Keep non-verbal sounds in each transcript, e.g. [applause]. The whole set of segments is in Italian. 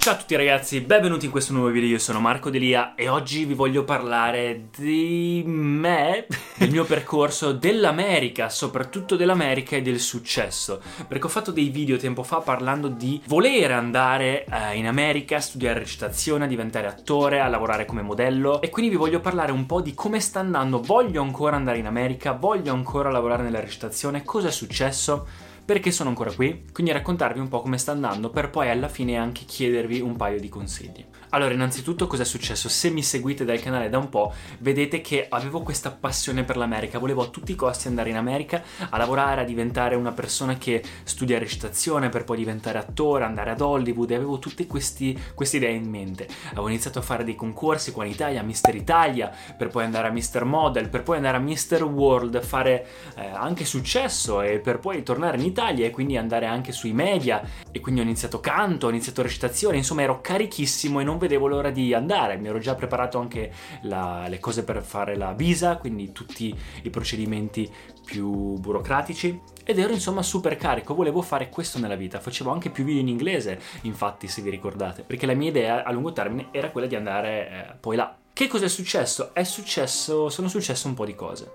Ciao a tutti ragazzi, benvenuti in questo nuovo video, io sono Marco Delia e oggi vi voglio parlare di me, del mio percorso [laughs] dell'America, soprattutto dell'America e del successo, perché ho fatto dei video tempo fa parlando di volere andare eh, in America studiare recitazione, diventare attore, a lavorare come modello. E quindi vi voglio parlare un po' di come sta andando, voglio ancora andare in America, voglio ancora lavorare nella recitazione, cosa è successo perché sono ancora qui, quindi raccontarvi un po' come sta andando per poi alla fine anche chiedervi un paio di consigli. Allora, innanzitutto cosa è successo? Se mi seguite dal canale da un po', vedete che avevo questa passione per l'America, volevo a tutti i costi andare in America a lavorare, a diventare una persona che studia recitazione per poi diventare attore, andare ad Hollywood, e avevo tutte questi, queste idee in mente. Avevo iniziato a fare dei concorsi qua in Italia, Mister Italia, per poi andare a Mister Model, per poi andare a Mister World, fare eh, anche successo e per poi tornare in Italia e quindi andare anche sui media e quindi ho iniziato canto, ho iniziato recitazione, insomma ero carichissimo e non vedevo l'ora di andare, mi ero già preparato anche la, le cose per fare la visa, quindi tutti i procedimenti più burocratici ed ero insomma super carico, volevo fare questo nella vita, facevo anche più video in inglese, infatti se vi ricordate, perché la mia idea a lungo termine era quella di andare eh, poi là. Che cosa è successo? È successo, sono successe un po' di cose.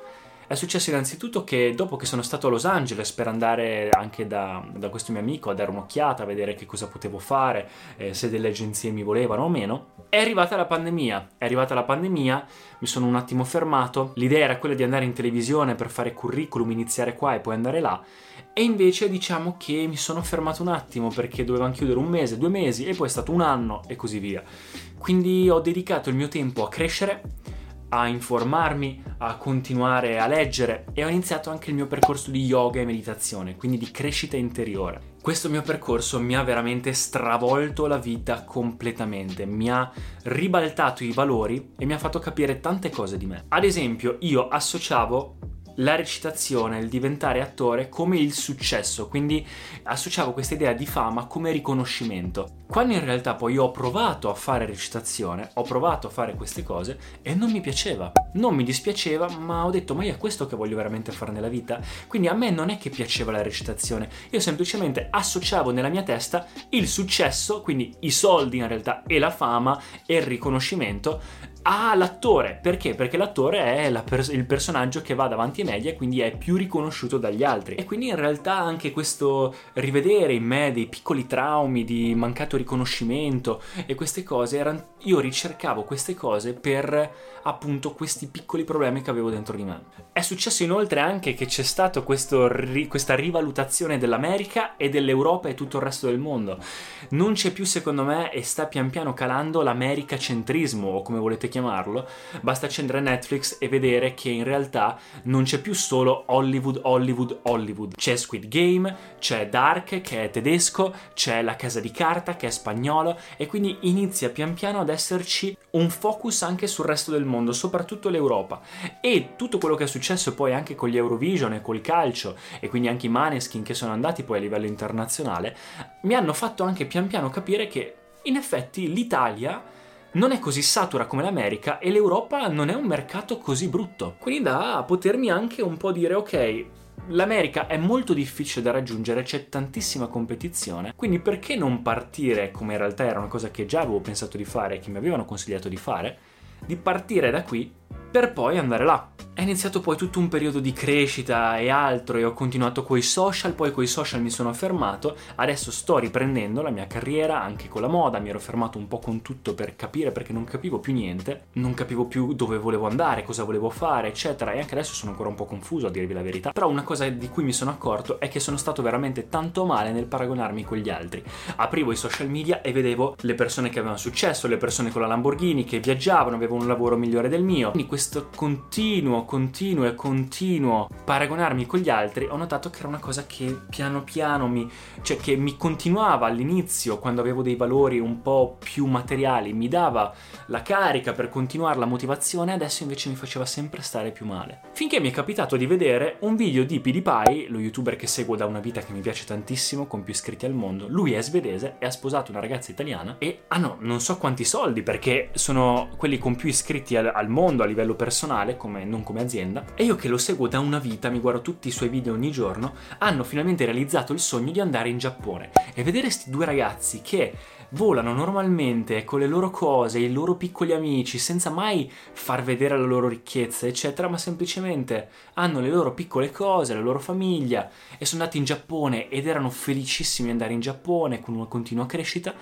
È successo innanzitutto che dopo che sono stato a Los Angeles per andare anche da, da questo mio amico a dare un'occhiata, a vedere che cosa potevo fare, eh, se delle agenzie mi volevano o meno, è arrivata la pandemia. È arrivata la pandemia, mi sono un attimo fermato. L'idea era quella di andare in televisione per fare curriculum, iniziare qua e poi andare là. E invece diciamo che mi sono fermato un attimo perché dovevano chiudere un mese, due mesi e poi è stato un anno e così via. Quindi ho dedicato il mio tempo a crescere a informarmi, a continuare a leggere e ho iniziato anche il mio percorso di yoga e meditazione, quindi di crescita interiore. Questo mio percorso mi ha veramente stravolto la vita completamente, mi ha ribaltato i valori e mi ha fatto capire tante cose di me. Ad esempio, io associavo la recitazione, il diventare attore come il successo, quindi associavo questa idea di fama come riconoscimento. Quando in realtà poi ho provato a fare recitazione, ho provato a fare queste cose e non mi piaceva. Non mi dispiaceva, ma ho detto ma io è questo che voglio veramente fare nella vita? Quindi a me non è che piaceva la recitazione, io semplicemente associavo nella mia testa il successo, quindi i soldi in realtà e la fama e il riconoscimento Ah, l'attore. Perché? Perché l'attore è pers- il personaggio che va davanti ai media e quindi è più riconosciuto dagli altri. E quindi in realtà anche questo rivedere in me dei piccoli traumi di mancato riconoscimento e queste cose erano... Io ricercavo queste cose per appunto questi piccoli problemi che avevo dentro di me. È successo inoltre anche che c'è stata ri- questa rivalutazione dell'America e dell'Europa e tutto il resto del mondo. Non c'è più secondo me e sta pian piano calando l'americacentrismo o come volete chiamarlo, basta accendere Netflix e vedere che in realtà non c'è più solo Hollywood, Hollywood, Hollywood. C'è Squid Game, c'è Dark che è tedesco, c'è La Casa di Carta che è spagnolo e quindi inizia pian piano ad esserci un focus anche sul resto del mondo, soprattutto l'Europa. E tutto quello che è successo poi anche con gli Eurovision e col calcio e quindi anche i Maneskin che sono andati poi a livello internazionale, mi hanno fatto anche pian piano capire che in effetti l'Italia non è così satura come l'America e l'Europa non è un mercato così brutto. Quindi da potermi anche un po' dire ok, L'America è molto difficile da raggiungere, c'è tantissima competizione, quindi perché non partire, come in realtà era una cosa che già avevo pensato di fare e che mi avevano consigliato di fare, di partire da qui per poi andare là. È iniziato poi tutto un periodo di crescita e altro e ho continuato coi social, poi coi social mi sono fermato, adesso sto riprendendo la mia carriera anche con la moda, mi ero fermato un po' con tutto per capire perché non capivo più niente, non capivo più dove volevo andare, cosa volevo fare, eccetera e anche adesso sono ancora un po' confuso a dirvi la verità, però una cosa di cui mi sono accorto è che sono stato veramente tanto male nel paragonarmi con gli altri. Aprivo i social media e vedevo le persone che avevano successo, le persone con la Lamborghini che viaggiavano, avevano un lavoro migliore del mio, quindi questo continuo, continuo e continuo paragonarmi con gli altri, ho notato che era una cosa che piano piano mi, cioè che mi continuava all'inizio, quando avevo dei valori un po' più materiali, mi dava la carica per continuare la motivazione, adesso invece mi faceva sempre stare più male. Finché mi è capitato di vedere un video di PewDiePie, lo youtuber che seguo da una vita che mi piace tantissimo, con più iscritti al mondo. Lui è svedese e ha sposato una ragazza italiana e hanno non so quanti soldi perché sono quelli con più iscritti al, al mondo a livello personale, come, non come azienda. E io che lo seguo da una vita, mi guardo tutti i suoi video ogni giorno, hanno finalmente realizzato il sogno di andare in Giappone. E vedere questi due ragazzi che volano normalmente con le loro cose, i loro piccoli amici, senza mai far vedere la loro ricchezza, eccetera, ma semplicemente hanno le loro piccole cose, la loro famiglia e sono andati in Giappone ed erano felicissimi di andare in Giappone con una continua crescita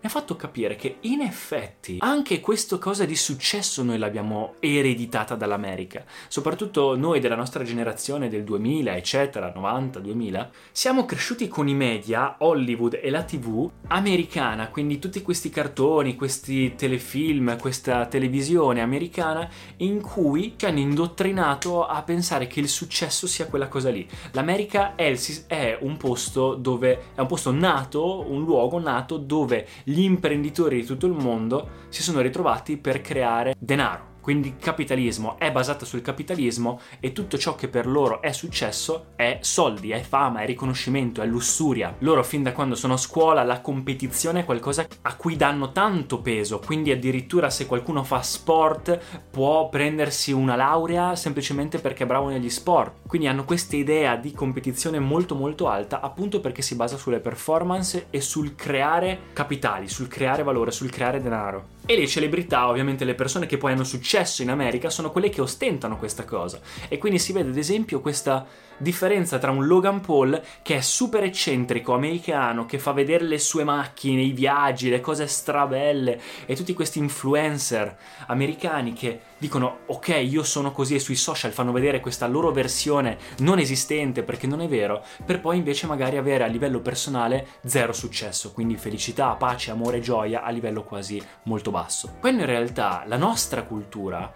mi ha fatto capire che in effetti anche questa cosa di successo noi l'abbiamo ereditata dall'America. Soprattutto noi della nostra generazione del 2000, eccetera, 90, 2000, siamo cresciuti con i media, Hollywood e la TV americana, quindi tutti questi cartoni, questi telefilm, questa televisione americana in cui ci hanno indottrinato a pensare che il successo sia quella cosa lì. L'America è, è un posto dove è un posto nato, un luogo nato dove gli imprenditori di tutto il mondo si sono ritrovati per creare denaro quindi capitalismo è basata sul capitalismo e tutto ciò che per loro è successo è soldi, è fama, è riconoscimento, è lussuria. Loro fin da quando sono a scuola la competizione è qualcosa a cui danno tanto peso, quindi addirittura se qualcuno fa sport può prendersi una laurea semplicemente perché è bravo negli sport. Quindi hanno questa idea di competizione molto molto alta appunto perché si basa sulle performance e sul creare capitali, sul creare valore, sul creare denaro. E le celebrità, ovviamente le persone che poi hanno successo in America, sono quelle che ostentano questa cosa. E quindi si vede ad esempio questa differenza tra un Logan Paul che è super eccentrico, americano, che fa vedere le sue macchine, i viaggi, le cose strabelle e tutti questi influencer americani che dicono ok io sono così e sui social fanno vedere questa loro versione non esistente perché non è vero, per poi invece magari avere a livello personale zero successo, quindi felicità, pace, amore, gioia a livello quasi molto basso. Quando in realtà la nostra cultura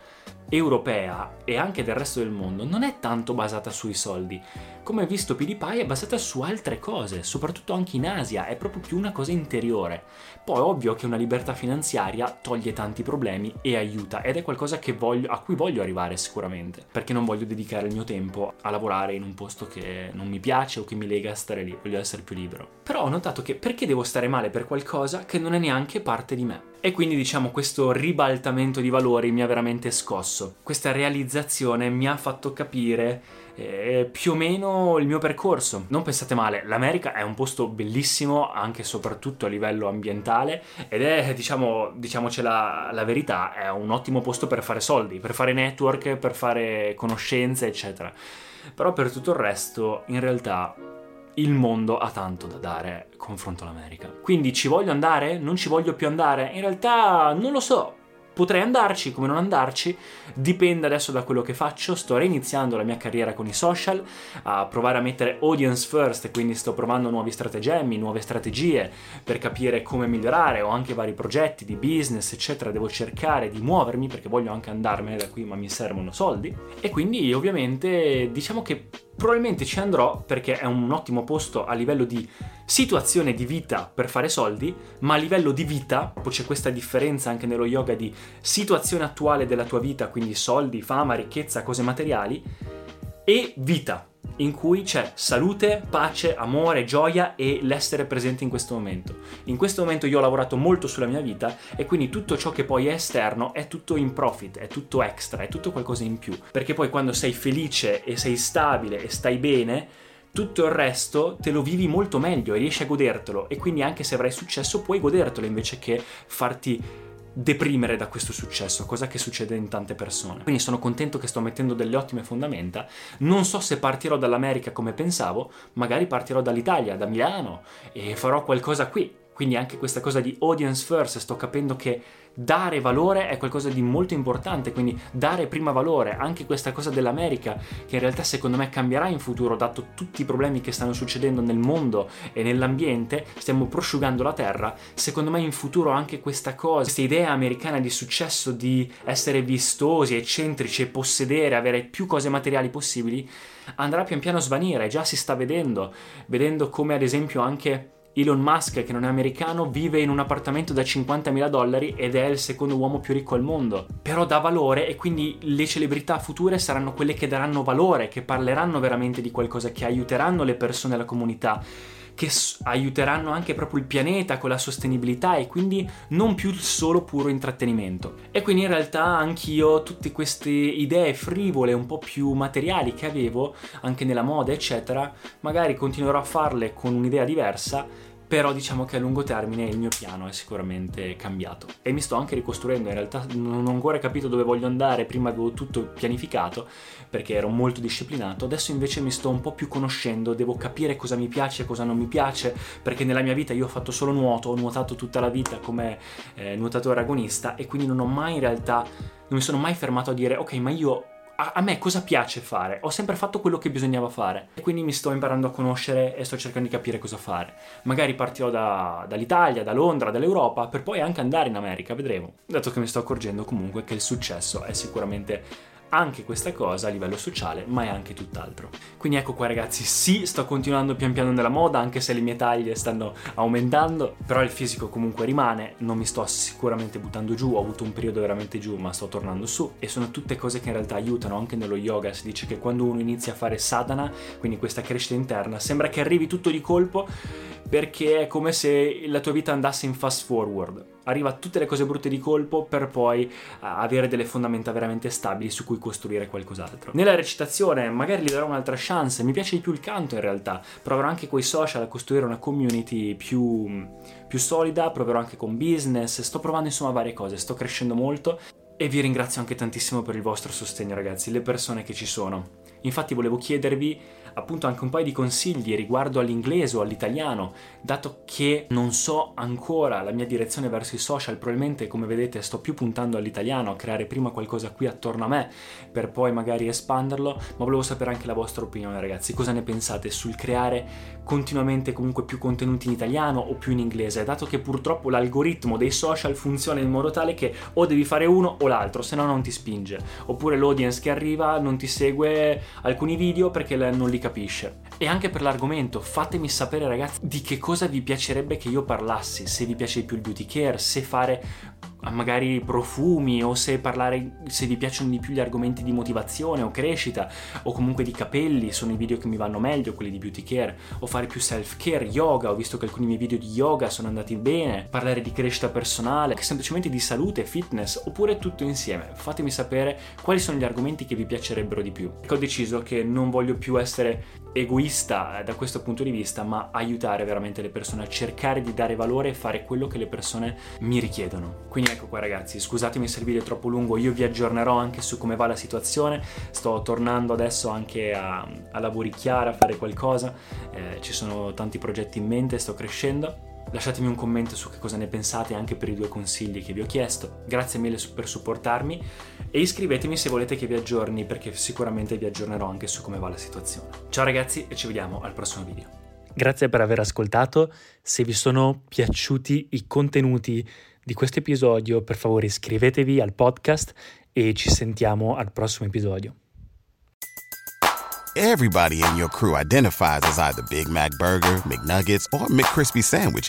europea e anche del resto del mondo non è tanto basata sui soldi. Come visto PewDiePie è basata su altre cose, soprattutto anche in Asia, è proprio più una cosa interiore. Poi ovvio che una libertà finanziaria toglie tanti problemi e aiuta ed è qualcosa voglio, a cui voglio arrivare sicuramente, perché non voglio dedicare il mio tempo a lavorare in un posto che non mi piace o che mi lega a stare lì, voglio essere più libero. Però ho notato che perché devo stare male per qualcosa che non è neanche parte di me? E quindi diciamo questo ribaltamento di valori mi ha veramente scosso. Questa realizzazione mi ha fatto capire eh, più o meno il mio percorso. Non pensate male, l'America è un posto bellissimo anche e soprattutto a livello ambientale ed è, diciamo, diciamocela la verità, è un ottimo posto per fare soldi, per fare network, per fare conoscenze, eccetera. Però per tutto il resto, in realtà il mondo ha tanto da dare confronto all'America. Quindi ci voglio andare? Non ci voglio più andare? In realtà non lo so. Potrei andarci come non andarci, dipende adesso da quello che faccio. Sto reiniziando la mia carriera con i social, a provare a mettere audience first, quindi sto provando nuovi strategemmi, nuove strategie per capire come migliorare. Ho anche vari progetti di business, eccetera. Devo cercare di muovermi perché voglio anche andarmene da qui, ma mi servono soldi. E quindi, ovviamente, diciamo che probabilmente ci andrò perché è un ottimo posto a livello di situazione di vita per fare soldi, ma a livello di vita, poi c'è questa differenza anche nello yoga di situazione attuale della tua vita, quindi soldi, fama, ricchezza, cose materiali, e vita, in cui c'è salute, pace, amore, gioia e l'essere presente in questo momento. In questo momento io ho lavorato molto sulla mia vita e quindi tutto ciò che poi è esterno è tutto in profit, è tutto extra, è tutto qualcosa in più. Perché poi quando sei felice e sei stabile e stai bene, tutto il resto te lo vivi molto meglio e riesci a godertelo e quindi anche se avrai successo puoi godertelo invece che farti deprimere da questo successo, cosa che succede in tante persone. Quindi sono contento che sto mettendo delle ottime fondamenta. Non so se partirò dall'America come pensavo, magari partirò dall'Italia, da Milano e farò qualcosa qui Quindi anche questa cosa di audience first, sto capendo che dare valore è qualcosa di molto importante, quindi dare prima valore, anche questa cosa dell'America, che in realtà secondo me cambierà in futuro, dato tutti i problemi che stanno succedendo nel mondo e nell'ambiente, stiamo prosciugando la terra, secondo me in futuro anche questa cosa, questa idea americana di successo, di essere vistosi, eccentrici e possedere, avere più cose materiali possibili, andrà pian piano a svanire, già si sta vedendo, vedendo come ad esempio anche Elon Musk, che non è americano, vive in un appartamento da 50.000 dollari ed è il secondo uomo più ricco al mondo. Però dà valore e quindi le celebrità future saranno quelle che daranno valore, che parleranno veramente di qualcosa, che aiuteranno le persone e la comunità che aiuteranno anche proprio il pianeta con la sostenibilità e quindi non più solo puro intrattenimento. E quindi in realtà anch'io tutte queste idee frivole, un po' più materiali che avevo, anche nella moda, eccetera, magari continuerò a farle con un'idea diversa però diciamo che a lungo termine il mio piano è sicuramente cambiato. E mi sto anche ricostruendo, in realtà non ho ancora capito dove voglio andare, prima avevo tutto pianificato perché ero molto disciplinato, adesso invece mi sto un po' più conoscendo, devo capire cosa mi piace cosa non mi piace, perché nella mia vita io ho fatto solo nuoto, ho nuotato tutta la vita come eh, nuotatore agonista e quindi non ho mai in realtà, non mi sono mai fermato a dire ok ma io a, a, me cosa piace fare? Ho sempre fatto quello che bisognava fare e quindi mi sto imparando a conoscere e sto cercando di capire cosa fare. Magari partirò da, dall'Italia, da Londra, dall'Europa per poi anche andare in America, vedremo. Dato che mi sto accorgendo comunque che il successo è sicuramente anche questa cosa a livello sociale, ma è anche tutt'altro. Quindi ecco qua ragazzi, sì, sto continuando pian piano nella moda, anche se le mie taglie stanno aumentando, però il fisico comunque rimane, non mi sto sicuramente buttando giù, ho avuto un periodo veramente giù, ma sto tornando su e sono tutte cose che in realtà aiutano anche nello yoga, si dice che quando uno inizia a fare sadhana, quindi questa crescita interna, sembra che arrivi tutto di colpo perché è come se la tua vita andasse in fast forward arriva tutte le cose brutte di colpo per poi uh, avere delle fondamenta veramente stabili su cui costruire qualcos'altro. Nella recitazione magari gli darò un'altra chance, mi piace di più il canto in realtà, proverò anche con i social a costruire una community più, più solida, proverò anche con business, sto provando insomma varie cose, sto crescendo molto e vi ringrazio anche tantissimo per il vostro sostegno ragazzi, le persone che ci sono. Infatti volevo chiedervi appunto anche un paio di consigli riguardo all'inglese o all'italiano, dato che non so ancora la mia direzione verso i social, probabilmente come vedete sto più puntando all'italiano, a creare prima qualcosa qui attorno a me per poi magari espanderlo, ma volevo sapere anche la vostra opinione ragazzi, cosa ne pensate sul creare continuamente comunque più contenuti in italiano o più in inglese, dato che purtroppo l'algoritmo dei social funziona in modo tale che o devi fare uno o l'altro, se no non ti spinge, oppure l'audience che arriva non ti segue alcuni video perché non li capisce. E anche per l'argomento, fatemi sapere ragazzi di che cosa vi piacerebbe che io parlassi, se vi piace di più il beauty care, se fare magari profumi o se parlare se vi piacciono di più gli argomenti di motivazione o crescita o comunque di capelli sono i video che mi vanno meglio quelli di beauty care o fare più self care yoga ho visto che alcuni miei video di yoga sono andati bene parlare di crescita personale semplicemente di salute fitness oppure tutto insieme. Fatemi sapere quali sono gli argomenti che vi piacerebbero di più. Ho deciso che non voglio più essere egoista da questo punto di vista ma aiutare veramente le persone a cercare di dare valore e fare quello che le persone mi richiedono. Quindi ecco qua ragazzi, scusatemi se il video è troppo lungo, io vi aggiornerò anche su come va la situazione, sto tornando adesso anche a, a lavoricchiare, a fare qualcosa, eh, ci sono tanti progetti in mente, sto crescendo. Lasciatemi un commento su che cosa ne pensate anche per i due consigli che vi ho chiesto. Grazie mille per supportarmi e iscrivetemi se volete che vi aggiorni perché sicuramente vi aggiornerò anche su come va la situazione. Ciao ragazzi e ci vediamo al prossimo video. Grazie per aver ascoltato, se vi sono piaciuti i contenuti di questo episodio, per favore iscrivetevi al podcast e ci sentiamo al prossimo episodio. Everybody in your crew identifies as either Big Mac Burger, McNuggets or McCrispy Sandwich,